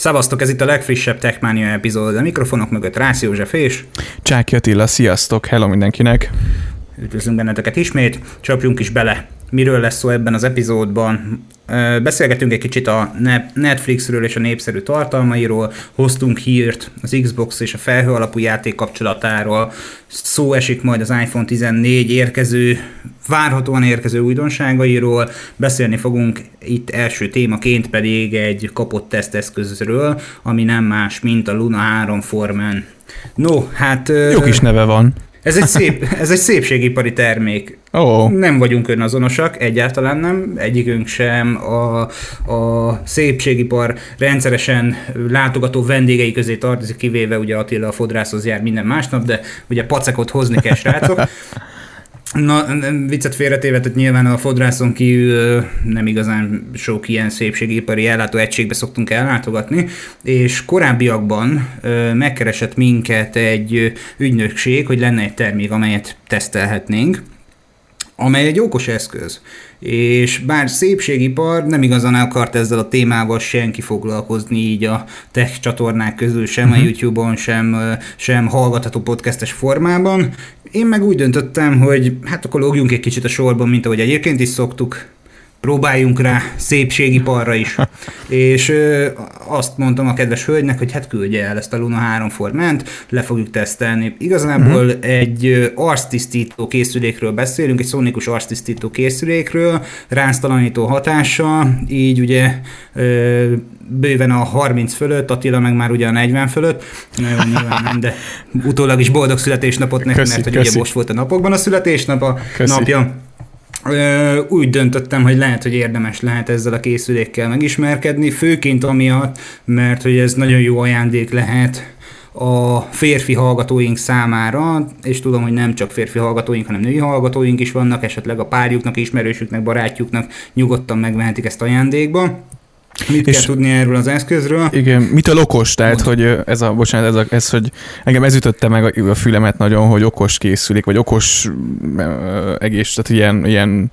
Szavaztok, ez itt a legfrissebb Techmania epizód. A mikrofonok mögött Rász József és... Csáki Attila, sziasztok, hello mindenkinek! Üdvözlünk benneteket ismét, csapjunk is bele. Miről lesz szó ebben az epizódban? Beszélgetünk egy kicsit a Netflixről és a népszerű tartalmairól, hoztunk hírt az Xbox és a felhő alapú játék kapcsolatáról, szó esik majd az iPhone 14 érkező, várhatóan érkező újdonságairól, beszélni fogunk itt első témaként pedig egy kapott teszteszközről, ami nem más, mint a Luna 3 Formen. No, hát... Jó kis neve van. Ez egy, szép, ez egy szépségipari termék. Oh. Nem vagyunk önazonosak, egyáltalán nem, egyikünk sem. A, a szépségipar rendszeresen látogató vendégei közé tartozik, kivéve ugye Attila a fodrászhoz jár minden másnap, de ugye pacekot hozni kell, srácok. Na, viccet félretéve, tehát nyilván a fodrászon kívül nem igazán sok ilyen szépségipari ellátó egységbe szoktunk ellátogatni, és korábbiakban megkeresett minket egy ügynökség, hogy lenne egy termék, amelyet tesztelhetnénk, amely egy okos eszköz. És bár szépségipar nem igazán akart ezzel a témával senki foglalkozni így a tech csatornák közül, sem uh-huh. a mhm. YouTube-on, sem, sem hallgatható podcastes formában, én meg úgy döntöttem, hogy hát akkor lógjunk egy kicsit a sorban, mint ahogy egyébként is szoktuk, próbáljunk rá szépségiparra is. és ö, azt mondtam a kedves hölgynek, hogy hát küldje el ezt a Luna 3 formát, le fogjuk tesztelni. Igazából uh-huh. egy arctisztító készülékről beszélünk, egy szonikus arctisztító készülékről, ránctalanító hatással, így ugye ö, bőven a 30 fölött, Attila meg már ugye a 40 fölött, nagyon nyilván nem, de utólag is boldog születésnapot neki, köszi, mert hogy köszi. ugye most volt a napokban a születésnap a köszi. napja. Úgy döntöttem, hogy lehet, hogy érdemes lehet ezzel a készülékkel megismerkedni, főként amiatt, mert hogy ez nagyon jó ajándék lehet a férfi hallgatóink számára, és tudom, hogy nem csak férfi hallgatóink, hanem női hallgatóink is vannak, esetleg a párjuknak, ismerősüknek, barátjuknak nyugodtan megvehetik ezt ajándékba. Mit és kell tudni erről az eszközről? Igen, mitől okos? Tehát, Mond. hogy ez a, bocsánat, ez, a, ez, hogy engem ez ütötte meg a, a fülemet nagyon, hogy okos készülék, vagy okos egész, tehát ilyen, ilyen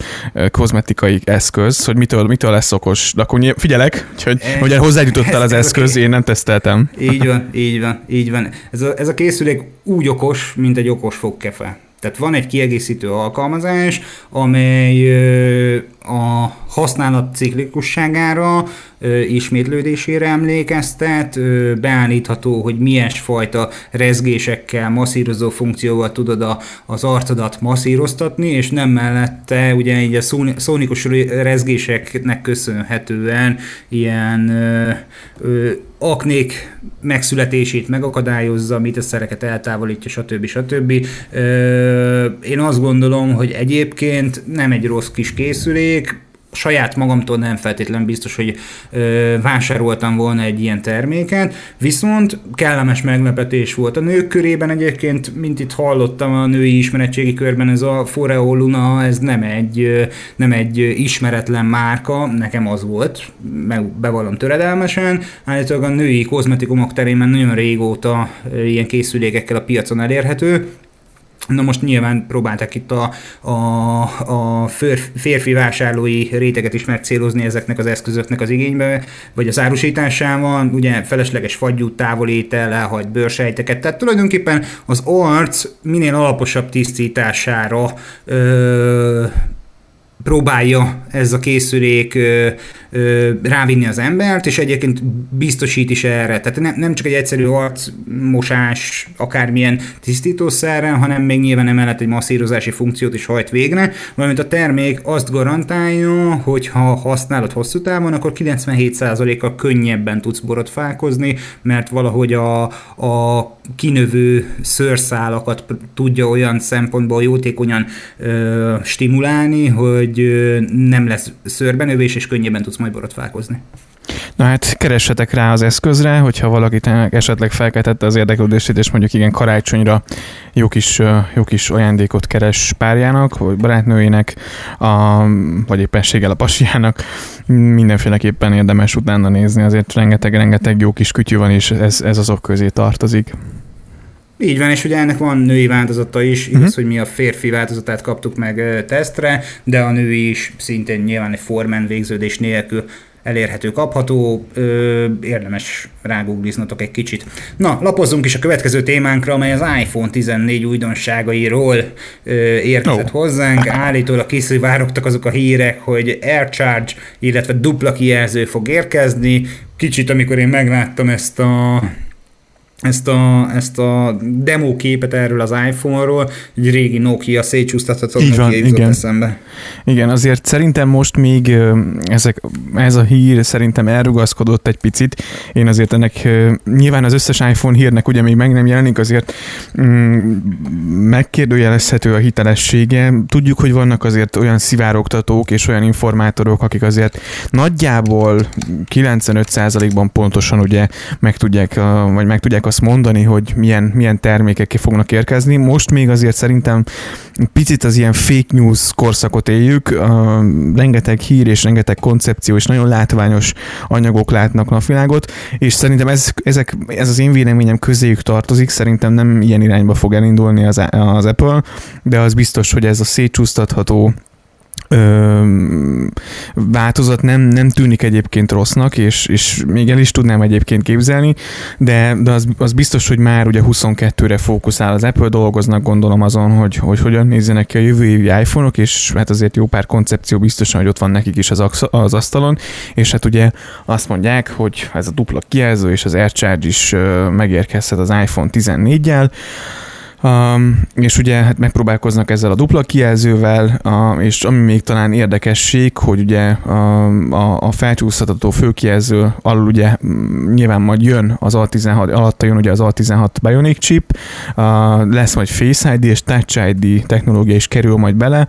kozmetikai eszköz, hogy mitől, mitől lesz okos. De akkor figyelek, hogy e, ugye hozzájutottál az eszköz, én nem teszteltem. Így van, így van, így van. Ez a, ez a készülék úgy okos, mint egy okos fogkefe. Tehát van egy kiegészítő alkalmazás, amely a használat ciklikusságára, ismétlődésére emlékeztet, beállítható, hogy milyen fajta rezgésekkel, masszírozó funkcióval tudod a, az arcodat masszíroztatni, és nem mellette ugye így a szónikus rezgéseknek köszönhetően ilyen ö, ö, aknék megszületését megakadályozza, mit a szereket eltávolítja, stb. stb. Ö, én azt gondolom, hogy egyébként nem egy rossz kis készülék, saját magamtól nem feltétlenül biztos, hogy ö, vásároltam volna egy ilyen terméket, viszont kellemes meglepetés volt. A nők körében egyébként, mint itt hallottam a női ismeretségi körben, ez a Foreo Luna, ez nem egy, nem egy ismeretlen márka, nekem az volt, meg bevallom töredelmesen, állítólag a női kozmetikumok terén nagyon régóta ilyen készülékekkel a piacon elérhető, Na most nyilván próbálták itt a, a, a férfi vásárlói réteget is megcélozni ezeknek az eszközöknek az igénybe, vagy az árusításával, ugye felesleges fagyú távolétel, elhagy bőrsejteket, tehát tulajdonképpen az arc minél alaposabb tisztítására ö, próbálja ez a készülék ö, ö, rávinni az embert, és egyébként biztosít is erre. Tehát nem, nem csak egy egyszerű arcmosás akármilyen tisztítószerrel, hanem még nyilván emellett egy masszírozási funkciót is hajt végre, valamint a termék azt garantálja, hogy ha használod hosszú távon, akkor 97%-kal könnyebben tudsz borotfálkozni, mert valahogy a, a kinövő szőrszálakat tudja olyan szempontból jótékonyan ö, stimulálni, hogy nem lesz szőrbenövés, és könnyebben tudsz majd borotválkozni. Na hát keressetek rá az eszközre, hogyha valakit esetleg felkeltette az érdeklődését, és mondjuk igen karácsonyra jó kis, jó kis ajándékot keres párjának, vagy barátnőjének, a, vagy éppenséggel a pasiának, mindenféleképpen érdemes utána nézni, azért rengeteg-rengeteg jó kis kütyű van, és ez, ez azok közé tartozik. Így van, és ugye ennek van női változata is, igaz, uh-huh. hogy mi a férfi változatát kaptuk meg tesztre, de a női is szintén nyilván egy formán végződés nélkül elérhető, kapható, ö, érdemes rágoogliznatok egy kicsit. Na, lapozzunk is a következő témánkra, amely az iPhone 14 újdonságairól ö, érkezett oh. hozzánk. Állítólag kiszivárogtak azok a hírek, hogy AirCharge, illetve dupla kijelző fog érkezni. Kicsit, amikor én megláttam ezt a ezt a, ezt a demo képet erről az iPhone-ról, egy régi Nokia szétcsúsztatható Nokia igen. eszembe. Igen, azért szerintem most még ezek, ez a hír szerintem elrugaszkodott egy picit. Én azért ennek nyilván az összes iPhone hírnek ugye még meg nem jelenik, azért mm, megkérdőjelezhető a hitelessége. Tudjuk, hogy vannak azért olyan szivárogtatók és olyan informátorok, akik azért nagyjából 95%-ban pontosan ugye meg tudják, vagy meg tudják azt mondani, hogy milyen, milyen termékek ki fognak érkezni. Most még azért szerintem picit az ilyen fake news korszakot éljük, uh, rengeteg hír és rengeteg koncepció és nagyon látványos anyagok látnak napvilágot, és szerintem ez, ezek, ez az én véleményem közéjük tartozik, szerintem nem ilyen irányba fog elindulni az, az Apple, de az biztos, hogy ez a szétcsúsztatható ö, változat nem, nem tűnik egyébként rossznak, és, és még el is tudnám egyébként képzelni, de, de az, az biztos, hogy már ugye 22-re fókuszál az Apple, dolgoznak gondolom azon, hogy, hogy hogyan nézzenek ki a jövő évi iPhone-ok, és hát azért jó pár koncepció biztosan, hogy ott van nekik is az, az asztalon, és hát ugye azt mondják, hogy ez a dupla kijelző és az AirCharge is megérkezhet az iPhone 14-jel, Um, és ugye hát megpróbálkoznak ezzel a dupla kijelzővel, uh, és ami még talán érdekesség, hogy ugye a, a, a felcsúszható főkijelző alul ugye nyilván majd jön az A16, alatta jön ugye az A16 Bionic chip, uh, lesz majd Face ID és Touch ID technológia is kerül majd bele,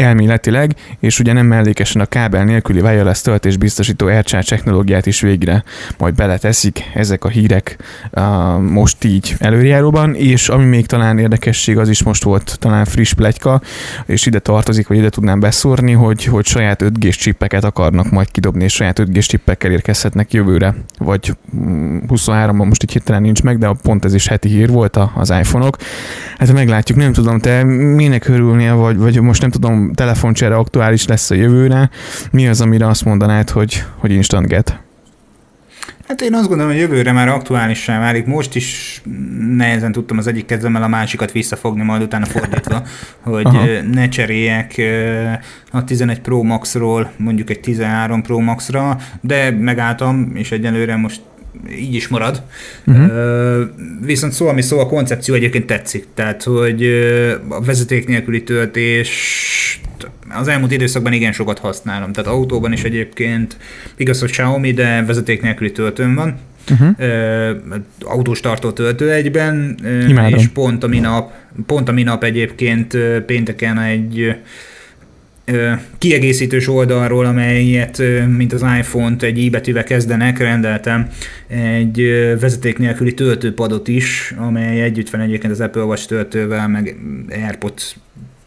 elméletileg, és ugye nem mellékesen a kábel nélküli wireless töltés biztosító AirCharge technológiát is végre majd beleteszik ezek a hírek uh, most így előjáróban, és ami még talán érdekesség, az is most volt talán friss plegyka, és ide tartozik, vagy ide tudnám beszúrni, hogy, hogy saját 5G-s csippeket akarnak majd kidobni, és saját 5G-s csippekkel érkezhetnek jövőre, vagy 23-ban mm, most így hirtelen nincs meg, de pont ez is heti hír volt az iPhone-ok. Hát meglátjuk, nem tudom, te minek örülnél, vagy, vagy most nem tudom, telefoncsere aktuális lesz a jövőre, mi az, amire azt mondanád, hogy, hogy instant get? Hát én azt gondolom, hogy jövőre már aktuálissá válik. Most is nehezen tudtam az egyik kezemmel a másikat visszafogni, majd utána fordítva, hogy Aha. ne cseréljek a 11 Pro Max-ról mondjuk egy 13 Pro Max-ra, de megálltam, és egyelőre most így is marad. Uh-huh. Viszont szó, ami szó, a koncepció egyébként tetszik. Tehát, hogy a vezeték nélküli töltés az elmúlt időszakban igen sokat használom. Tehát autóban is egyébként igaz, hogy Xiaomi, de vezeték nélküli töltőm van. Uh-huh. autós tartó töltő egyben, Imádom. és pont a minap, pont a minap egyébként pénteken egy kiegészítős oldalról, amelyet, mint az iPhone-t egy i betűvel kezdenek, rendeltem egy vezeték nélküli töltőpadot is, amely együtt van egyébként az Apple Watch töltővel, meg AirPods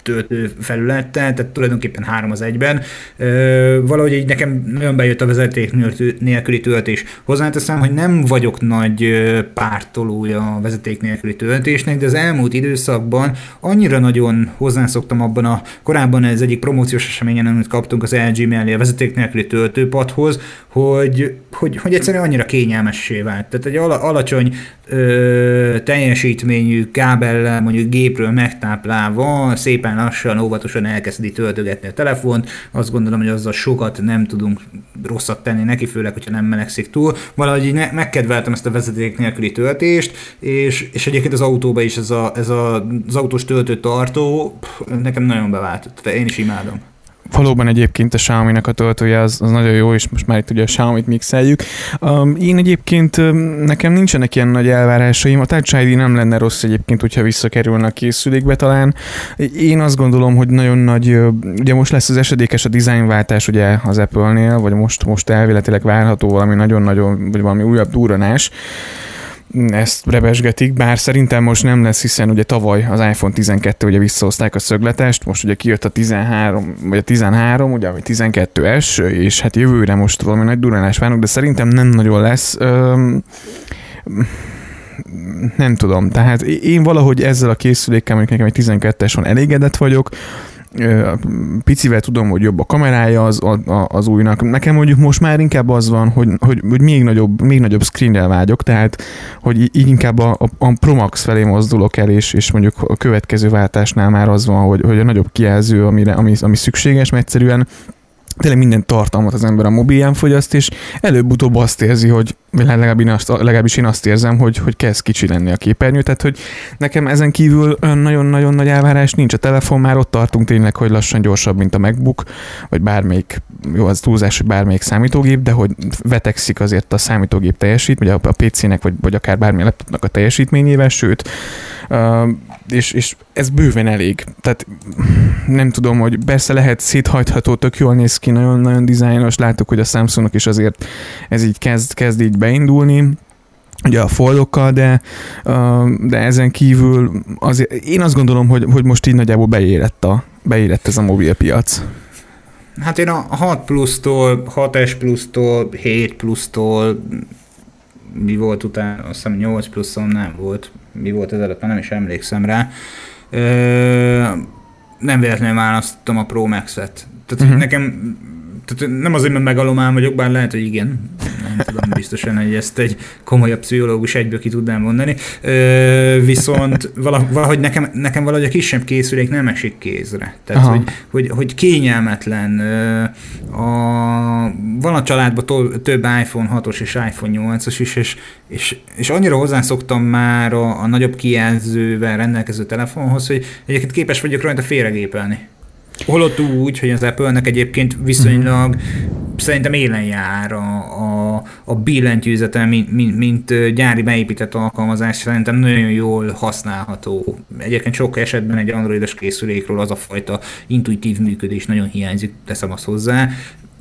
töltő felülettel, tehát tulajdonképpen három az egyben. Ö, valahogy így nekem nagyon bejött a vezeték nélküli töltés. Hozzáteszem, hogy nem vagyok nagy pártolója a vezeték nélküli töltésnek, de az elmúlt időszakban annyira nagyon hozzászoktam abban a korábban ez egyik promóciós eseményen, amit kaptunk az LG mellé a vezeték nélküli töltőpadhoz, hogy, hogy, hogy egyszerűen annyira kényelmessé vált. Tehát egy alacsony ö, teljesítményű kábellel, mondjuk gépről megtáplálva, szépen lassan, óvatosan elkezdi töltögetni a telefont. Azt gondolom, hogy azzal sokat nem tudunk rosszat tenni neki, főleg, hogyha nem melegszik túl. Valahogy így ne, megkedveltem ezt a vezeték nélküli töltést, és, és egyébként az autóba is ez, a, ez a, az autós töltőtartó nekem nagyon bevált. Tehát én is imádom. Valóban egyébként a xiaomi a töltője az, az nagyon jó, és most már itt ugye a Xiaomi-t mixeljük. Um, én egyébként um, nekem nincsenek ilyen nagy elvárásaim, a Touch ID nem lenne rossz egyébként, hogyha visszakerülne a készülékbe talán. Én azt gondolom, hogy nagyon nagy, ugye most lesz az esedékes a dizájnváltás ugye az Apple-nél, vagy most, most elvéletileg várható valami nagyon-nagyon, vagy valami újabb duranás ezt rebesgetik, bár szerintem most nem lesz, hiszen ugye tavaly az iPhone 12 ugye visszahozták a szögletest, most ugye kijött a 13, vagy a 13, ugye, vagy 12S, és hát jövőre most valami nagy durranás várunk, de szerintem nem nagyon lesz. Öm, nem tudom, tehát én valahogy ezzel a készülékkel, mondjuk nekem egy 12-es van, elégedett vagyok, picivel tudom, hogy jobb a kamerája az, az újnak. Nekem mondjuk most már inkább az van, hogy, hogy, hogy még nagyobb, még nagyobb screen vágyok, tehát hogy így inkább a, a, a Pro felé mozdulok el, és, és mondjuk a következő váltásnál már az van, hogy, hogy a nagyobb kijelző, amire, ami, ami szükséges, mert egyszerűen tényleg minden tartalmat az ember a mobilján fogyaszt, és előbb-utóbb azt érzi, hogy legalábbis, azt, legalábbis én azt érzem, hogy, hogy kezd kicsi lenni a képernyő, tehát hogy nekem ezen kívül nagyon-nagyon nagy elvárás nincs. A telefon már ott tartunk tényleg, hogy lassan gyorsabb, mint a MacBook, vagy bármelyik, jó, az túlzás, hogy bármelyik számítógép, de hogy vetekszik azért a számítógép teljesít, vagy a, PC-nek, vagy, vagy akár bármilyen laptopnak a teljesítményével, sőt, és, és ez bőven elég. Tehát nem tudom, hogy persze lehet széthajtható, tök jól néz ki, nagyon-nagyon dizájnos, láttuk, hogy a Samsungnak is azért ez így kezd, kezd így beindulni, ugye a foldokkal, de, de ezen kívül azért, én azt gondolom, hogy, hogy most így nagyjából beérett, a, beérett ez a mobilpiac. Hát én a 6 plusztól, 6S plusztól, 7 plusztól, mi volt utána, azt hiszem 8 pluszon nem volt, mi volt ez előtt, már nem is emlékszem rá. Ö, nem véletlenül választottam a Pro Max-et. Tehát uh-huh. nekem tehát nem azért, mert megalomán vagyok, bár lehet, hogy igen, nem tudom biztosan, hogy ezt egy komolyabb pszichológus egyből ki tudnám mondani. Ö, viszont valahogy nekem, nekem valahogy a kisebb készülék nem esik kézre. Tehát, hogy, hogy, hogy, kényelmetlen. A, van a családban több iPhone 6-os és iPhone 8-os is, és, és, és annyira hozzászoktam már a, a nagyobb kijelzővel rendelkező telefonhoz, hogy egyébként képes vagyok rajta félregépelni. Holott úgy, hogy az Apple-nek egyébként viszonylag szerintem élen jár a, a, a billentyűzete, mint, mint, mint gyári beépített alkalmazás, szerintem nagyon jól használható. Egyébként sok esetben egy androidos készülékről az a fajta intuitív működés nagyon hiányzik, teszem azt hozzá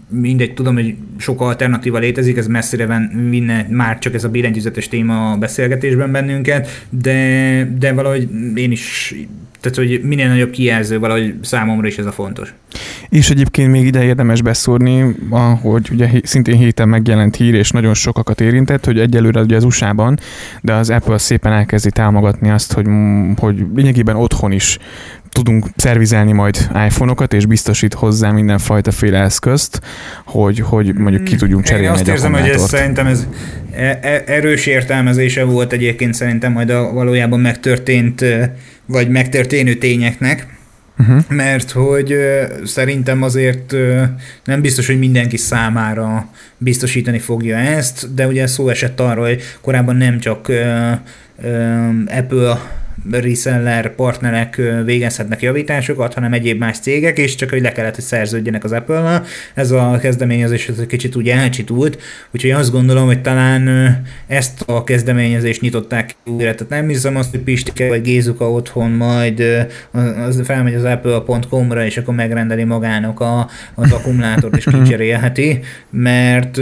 mindegy, tudom, hogy sok alternatíva létezik, ez messzire vinne már csak ez a billentyűzetes téma a beszélgetésben bennünket, de, de valahogy én is tehát, hogy minél nagyobb kijelző, valahogy számomra is ez a fontos. És egyébként még ide érdemes beszúrni, hogy ugye szintén héten megjelent hír, és nagyon sokakat érintett, hogy egyelőre ugye az USA-ban, de az Apple szépen elkezdi támogatni azt, hogy, hogy lényegében otthon is tudunk szervizelni majd iPhone-okat, és biztosít hozzá mindenfajta féle eszközt, hogy, hogy mondjuk ki tudjunk cserélni Én azt egy érzem, hogy ez szerintem ez e- e- erős értelmezése volt egyébként szerintem majd a valójában megtörtént vagy megtörténő tényeknek, uh-huh. mert hogy szerintem azért nem biztos, hogy mindenki számára biztosítani fogja ezt, de ugye szó esett arról, hogy korábban nem csak Apple reseller partnerek végezhetnek javításokat, hanem egyéb más cégek, és csak hogy le kellett, hogy szerződjenek az Apple-nal. Ez a kezdeményezés egy kicsit úgy elcsitult, úgyhogy azt gondolom, hogy talán ezt a kezdeményezést nyitották újra. Tehát nem hiszem azt, hogy Pistike vagy Gézuka otthon majd az felmegy az apple.com-ra, és akkor megrendeli magának a, az akkumulátort, és kicserélheti, mert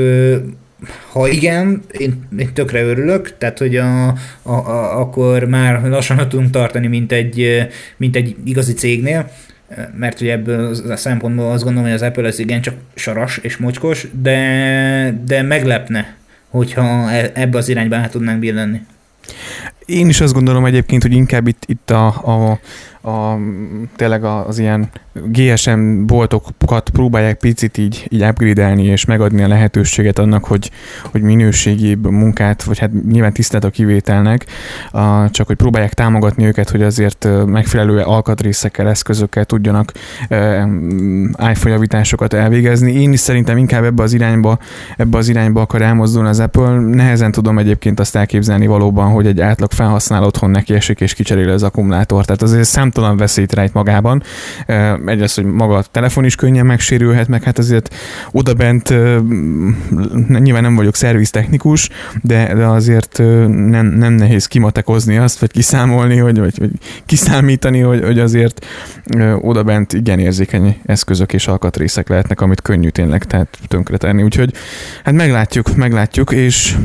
ha igen, én, én tökre örülök, tehát hogy a, a, a, akkor már lassan tudunk tartani, mint egy, mint egy igazi cégnél, mert ugye ebből a szempontból azt gondolom, hogy az Apple az igen csak saras és mocskos, de, de meglepne, hogyha e, ebbe az irányba át tudnánk billenni. Én is azt gondolom egyébként, hogy inkább itt, itt a, a a, tényleg az ilyen GSM boltokat próbálják picit így, így upgrade és megadni a lehetőséget annak, hogy, hogy minőségibb munkát, vagy hát nyilván tisztelt a kivételnek, csak hogy próbálják támogatni őket, hogy azért megfelelő alkatrészekkel, eszközökkel tudjanak iPhone javításokat elvégezni. Én is szerintem inkább ebbe az irányba, ebbe az irányba akar elmozdulni az Apple. Nehezen tudom egyébként azt elképzelni valóban, hogy egy átlag felhasználó otthon neki esik és kicseréli az akkumulátort. Tehát azért szám számtalan veszélyt rejt magában. Egyrészt, hogy maga a telefon is könnyen megsérülhet, meg hát azért oda bent nyilván nem vagyok szerviztechnikus, de, de azért nem, nem nehéz kimatekozni azt, vagy kiszámolni, hogy, vagy, vagy kiszámítani, hogy, hogy azért oda bent igen érzékeny eszközök és alkatrészek lehetnek, amit könnyű tényleg tehát tönkretenni. Úgyhogy hát meglátjuk, meglátjuk, és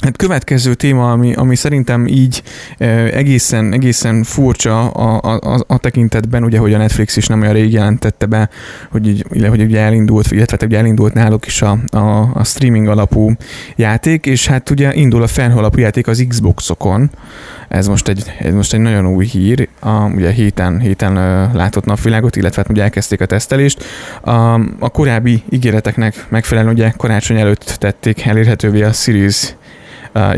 Hát következő téma, ami, ami szerintem így e, egészen, egészen furcsa a, a, a, tekintetben, ugye, hogy a Netflix is nem olyan rég jelentette be, hogy, így, hogy ugye elindult, illetve ugye elindult náluk is a, a, a streaming alapú játék, és hát ugye indul a felhő alapú játék az Xboxokon. Ez most egy, ez most egy nagyon új hír, a, ugye héten, héten látott napvilágot, illetve hát ugye elkezdték a tesztelést. A, a korábbi ígéreteknek megfelelően ugye karácsony előtt tették elérhetővé a Series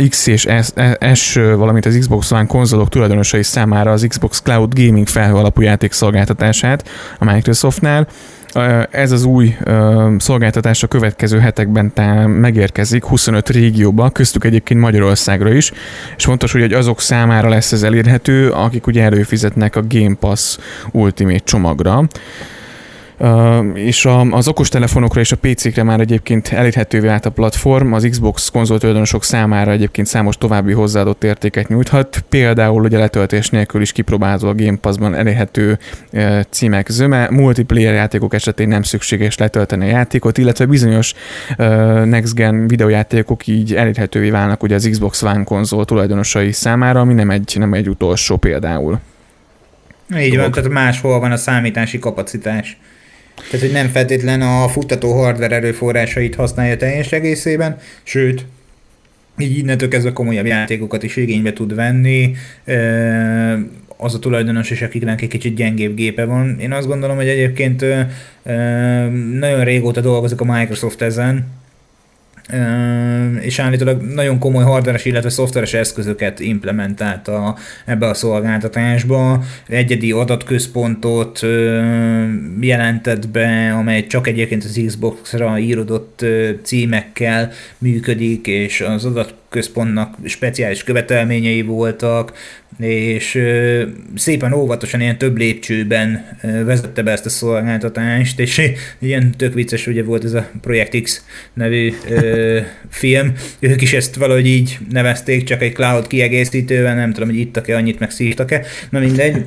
X és S, S, valamint az Xbox One konzolok tulajdonosai számára az Xbox Cloud Gaming felhő alapú játék szolgáltatását a Microsoftnál. Ez az új szolgáltatás a következő hetekben megérkezik 25 régióba, köztük egyébként Magyarországra is, és fontos, hogy azok számára lesz ez elérhető, akik ugye előfizetnek a Game Pass Ultimate csomagra és a, az okostelefonokra és a PC-kre már egyébként elérhetővé vált a platform, az Xbox konzoltulajdonosok számára egyébként számos további hozzáadott értéket nyújthat, például hogy a letöltés nélkül is kipróbálható a Game Pass-ban elérhető címek zöme, multiplayer játékok esetén nem szükséges letölteni a játékot, illetve bizonyos next gen videójátékok így elérhetővé válnak ugye az Xbox One konzol tulajdonosai számára, ami nem egy, nem egy utolsó például. Így van, tehát máshol van a számítási kapacitás. Tehát, hogy nem feltétlen a futtató hardware erőforrásait használja teljes egészében, sőt, így innentől kezdve komolyabb játékokat is igénybe tud venni, az a tulajdonos is, akiknek egy kicsit gyengébb gépe van. Én azt gondolom, hogy egyébként nagyon régóta dolgozok a Microsoft ezen, és állítólag nagyon komoly hardveres, illetve szoftveres eszközöket implementálta ebbe a szolgáltatásba. Egyedi adatközpontot jelentett be, amely csak egyébként az Xbox-ra írodott címekkel működik, és az adatközpontnak speciális követelményei voltak, és szépen óvatosan ilyen több lépcsőben vezette be ezt a szolgáltatást, és ilyen tök vicces ugye volt ez a Project X nevű film, ők is ezt valahogy így nevezték, csak egy cloud kiegészítővel, nem tudom, hogy ittak-e annyit, meg szívtak-e, na mindegy.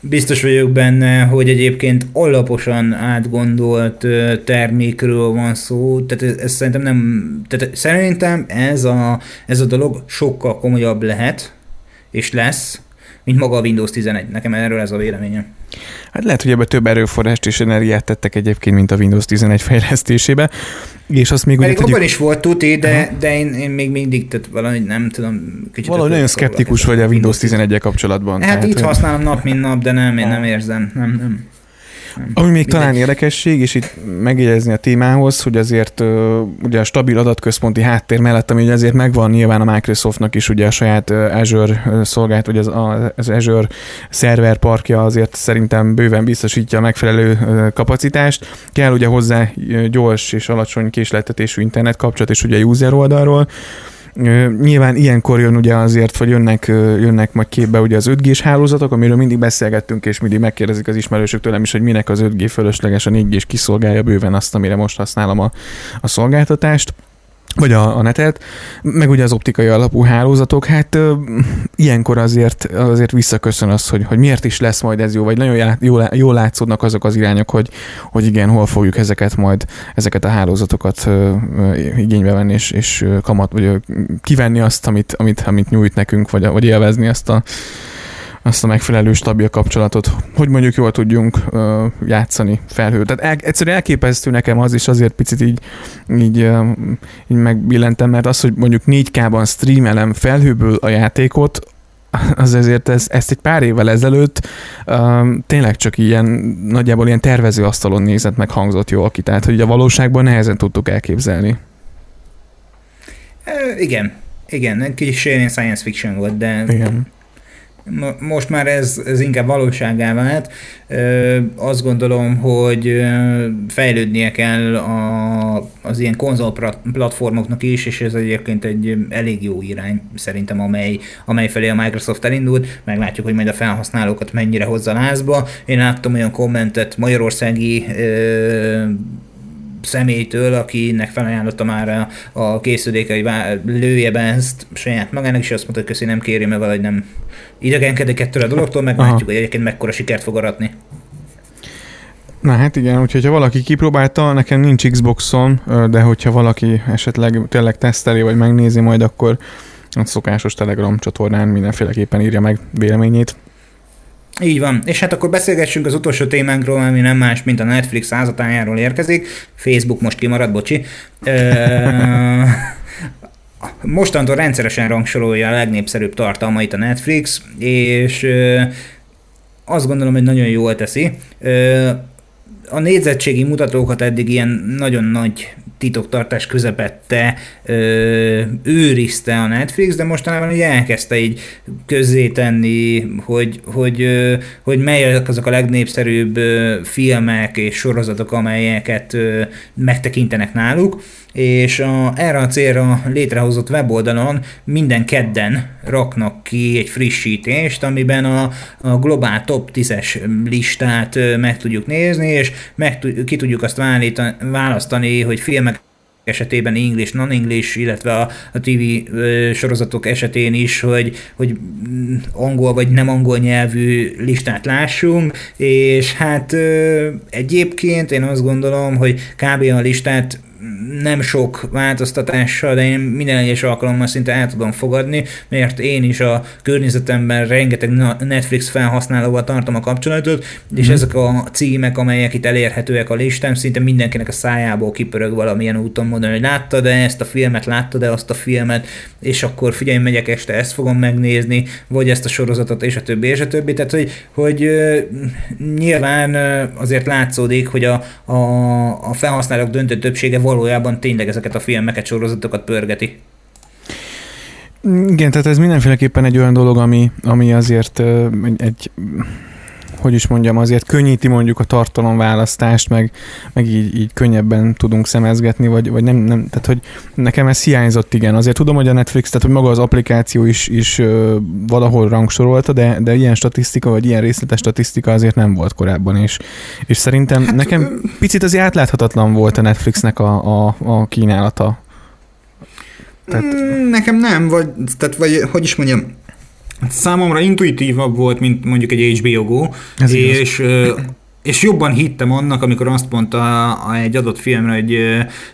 Biztos vagyok benne, hogy egyébként alaposan átgondolt termékről van szó, tehát ez, ez szerintem nem, tehát szerintem ez a, ez a dolog sokkal komolyabb lehet, és lesz, mint maga a Windows 11. Nekem erről ez a véleményem. Hát lehet, hogy ebbe több erőforrást és energiát tettek egyébként, mint a Windows 11 fejlesztésébe. És azt még Pedig ugye is volt tuti, de, de én, én, még mindig, tehát valahogy nem tudom. Kicsit valahogy nagyon szkeptikus vagy a Windows 11 kapcsolatban. Hát tehát, itt használom nap, mint nap, de nem, én nem érzem. Nem, nem. Ami még talán érdekesség, és itt megjegyezni a témához, hogy azért ugye a stabil adatközponti háttér mellett, ami azért megvan nyilván a Microsoftnak is ugye a saját Azure szolgált, vagy az, az Azure szerver parkja azért szerintem bőven biztosítja a megfelelő kapacitást. Kell ugye hozzá gyors és alacsony késleltetésű internet kapcsolat, és ugye user oldalról, Nyilván ilyenkor jön ugye azért, hogy jönnek, jönnek majd képbe ugye az 5G-s hálózatok, amiről mindig beszélgettünk, és mindig megkérdezik az ismerősök tőlem is, hogy minek az 5G fölösleges, a 4G-s kiszolgálja bőven azt, amire most használom a, a szolgáltatást vagy a, a netet, meg ugye az optikai alapú hálózatok, hát ö, ilyenkor azért, azért visszaköszön az, hogy, hogy miért is lesz majd ez jó, vagy nagyon jól, jól látszódnak azok az irányok, hogy, hogy igen, hol fogjuk ezeket majd, ezeket a hálózatokat ö, ö, igénybe venni, és, és kamat, vagy ö, kivenni azt, amit, amit, amit nyújt nekünk, vagy, vagy élvezni azt a, azt a megfelelő stabil kapcsolatot, hogy mondjuk jól tudjunk uh, játszani felhő. Tehát el, egyszerűen elképesztő nekem az is azért picit így, így, uh, így megbillentem, mert az, hogy mondjuk 4K-ban streamelem felhőből a játékot, az ezért ez, ezt egy pár évvel ezelőtt um, tényleg csak ilyen, nagyjából ilyen tervező asztalon nézett meg hangzott jól ki, tehát hogy a valóságban nehezen tudtuk elképzelni. E, igen, igen, kicsit science fiction volt, de igen most már ez, ez inkább valóságá vált. Azt gondolom, hogy fejlődnie kell a, az ilyen konzol platformoknak is, és ez egyébként egy elég jó irány szerintem, amely, amely felé a Microsoft elindult. Meglátjuk, hogy majd a felhasználókat mennyire hozza lázba. Én láttam olyan kommentet magyarországi személytől, akinek felajánlotta már a, a készüléke, hogy lője be ezt saját magának, és azt mondta, hogy köszi, nem kéri, mert valahogy nem idegenkedik ettől a dologtól, meglátjuk, hogy egyébként mekkora sikert fog aratni. Na hát igen, úgyhogy ha valaki kipróbálta, nekem nincs Xboxon, de hogyha valaki esetleg tényleg teszteli, vagy megnézi majd, akkor a szokásos Telegram csatornán mindenféleképpen írja meg véleményét. Így van. És hát akkor beszélgessünk az utolsó témánkról, ami nem más, mint a Netflix házatájáról érkezik. Facebook most kimarad, bocsi. Mostantól rendszeresen rangsorolja a legnépszerűbb tartalmait a Netflix, és azt gondolom, hogy nagyon jól teszi a nézettségi mutatókat eddig ilyen nagyon nagy titoktartás közepette ö, őrizte a Netflix, de mostanában így elkezdte így közzétenni, hogy, hogy, ö, hogy melyek azok a legnépszerűbb ö, filmek és sorozatok, amelyeket ö, megtekintenek náluk és a, erre a célra létrehozott weboldalon minden kedden raknak ki egy frissítést, amiben a, a globál top 10-es listát meg tudjuk nézni, és meg, ki tudjuk azt választani, hogy filmek esetében English, non-English, illetve a, a TV sorozatok esetén is, hogy, hogy angol vagy nem angol nyelvű listát lássunk, és hát egyébként én azt gondolom, hogy kb. a listát nem sok változtatással, de én minden egyes alkalommal szinte el tudom fogadni, mert én is a környezetemben rengeteg Netflix felhasználóval tartom a kapcsolatot, és mhm. ezek a címek, amelyek itt elérhetőek a listán, szinte mindenkinek a szájából kipörög valamilyen úton mondani, hogy láttad-e ezt a filmet, láttad-e azt a filmet, és akkor figyelj, megyek este, ezt fogom megnézni, vagy ezt a sorozatot, és a többi, és a többi. Tehát, hogy, hogy nyilván azért látszódik, hogy a, a, a felhasználók döntő többsége valójában tényleg ezeket a filmeket, sorozatokat pörgeti. Igen, tehát ez mindenféleképpen egy olyan dolog, ami, ami azért egy, egy hogy is mondjam, azért könnyíti mondjuk a tartalomválasztást, meg, meg így, így könnyebben tudunk szemezgetni, vagy, vagy nem, nem, tehát hogy nekem ez hiányzott, igen. Azért tudom, hogy a Netflix, tehát hogy maga az applikáció is, is ö, valahol rangsorolta, de, de ilyen statisztika, vagy ilyen részletes statisztika azért nem volt korábban, és, és szerintem hát, nekem picit azért átláthatatlan volt a Netflixnek a, a, a kínálata. Tehát... Mm, nekem nem, vagy, tehát, vagy hogy is mondjam, Számomra intuitívabb volt, mint mondjuk egy HBO Go, Ez és igaz. és jobban hittem annak, amikor azt mondta egy adott filmre, hogy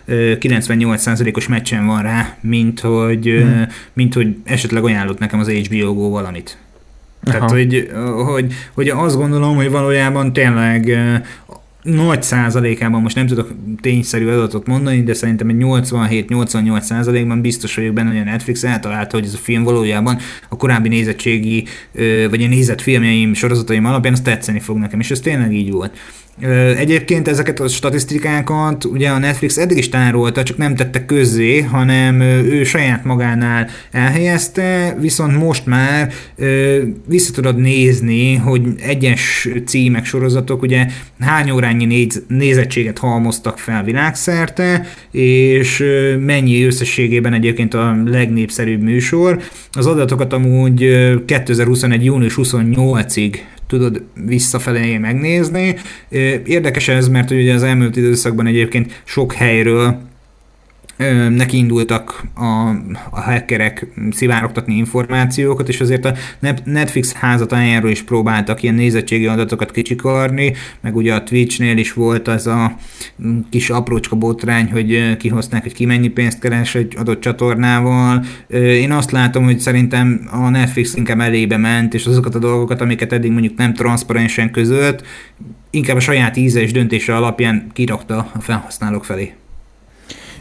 98%-os meccsen van rá, mint hogy, hmm. mint hogy esetleg ajánlott nekem az HBO Go valamit. Aha. Tehát, hogy, hogy, hogy azt gondolom, hogy valójában tényleg nagy százalékában, most nem tudok tényszerű adatot mondani, de szerintem egy 87-88 százalékban biztos vagyok benne, hogy a Netflix eltalálta, hogy ez a film valójában a korábbi nézettségi, vagy a nézett filmjeim, sorozataim alapján az tetszeni fog nekem, és ez tényleg így volt. Egyébként ezeket a statisztikákat ugye a Netflix eddig is tárolta, csak nem tette közzé, hanem ő saját magánál elhelyezte, viszont most már vissza tudod nézni, hogy egyes címek, sorozatok ugye hány órányi néz, nézettséget halmoztak fel világszerte, és mennyi összességében egyébként a legnépszerűbb műsor. Az adatokat amúgy 2021. június 28-ig tudod visszafelé megnézni. Érdekes ez, mert ugye az elmúlt időszakban egyébként sok helyről neki indultak a, a hackerek szivárogtatni információkat, és azért a Netflix házatájáról is próbáltak ilyen nézettségi adatokat kicsikarni, meg ugye a Twitchnél is volt az a kis aprócska botrány, hogy kihozták, hogy ki mennyi pénzt keres egy adott csatornával. Én azt látom, hogy szerintem a Netflix inkább elébe ment, és azokat a dolgokat, amiket eddig mondjuk nem transzparensen közölt, inkább a saját íze és döntése alapján kirakta a felhasználók felé.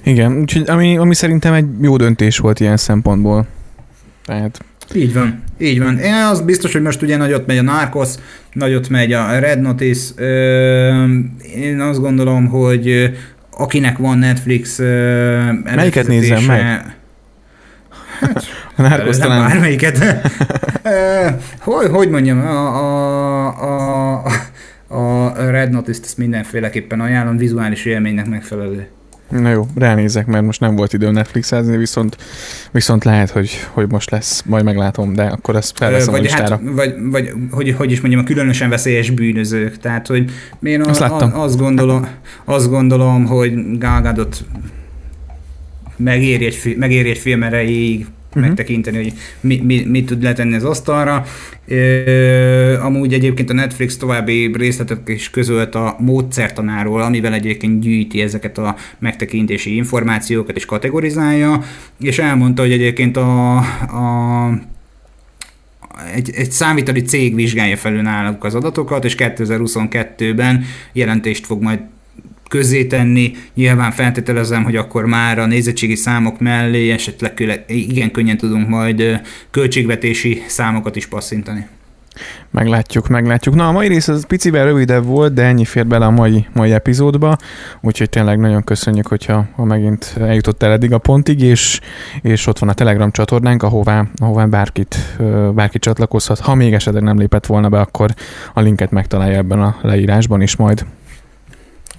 Igen, úgyhogy ami, ami szerintem egy jó döntés volt ilyen szempontból. Tehát... Így van, így van. Én az biztos, hogy most ugye nagyot megy a Narcos, nagyot megy a Red Notice. Én azt gondolom, hogy akinek van Netflix Melyiket nézem meg? Hát, a Narcos talán. Bármelyiket. hogy, hogy mondjam, a, a, a, a Red Notice-t mindenféleképpen ajánlom, vizuális élménynek megfelelő. Na jó, ránézek, mert most nem volt idő Netflixezni, viszont, viszont lehet, hogy, hogy most lesz, majd meglátom, de akkor ezt felveszem vagy, a listára. Hát, vagy, vagy hogy, hogy is mondjam, a különösen veszélyes bűnözők. Tehát, hogy én a, a, azt, gondolom, azt gondolom, hogy Gal Gadot megéri egy, megéri egy film erejéig uh-huh. megtekinteni, hogy mi, mi, mit tud letenni az asztalra. Ö, amúgy egyébként a Netflix további részletek is közölt a módszertanáról, amivel egyébként gyűjti ezeket a megtekintési információkat és kategorizálja, és elmondta, hogy egyébként a, a egy, egy számviteli cég vizsgálja felül náluk az adatokat, és 2022-ben jelentést fog majd tenni. Nyilván feltételezem, hogy akkor már a nézettségi számok mellé esetleg igen könnyen tudunk majd költségvetési számokat is passzintani. Meglátjuk, meglátjuk. Na, a mai rész az picivel rövidebb volt, de ennyi fér bele a mai, mai epizódba, úgyhogy tényleg nagyon köszönjük, hogyha ha megint eljutott el eddig a pontig, és, és ott van a Telegram csatornánk, ahová, ahová bárkit, bárki csatlakozhat. Ha még esetleg nem lépett volna be, akkor a linket megtalálja ebben a leírásban is majd.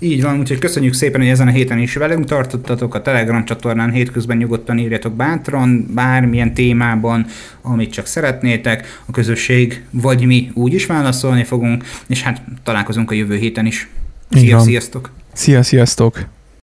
Így van, úgyhogy köszönjük szépen, hogy ezen a héten is velünk tartottatok a Telegram csatornán, hétközben nyugodtan írjatok bátran, bármilyen témában, amit csak szeretnétek. A közösség vagy mi úgy is válaszolni fogunk, és hát találkozunk a jövő héten is. Szia, sziasztok! Szia, sziasztok!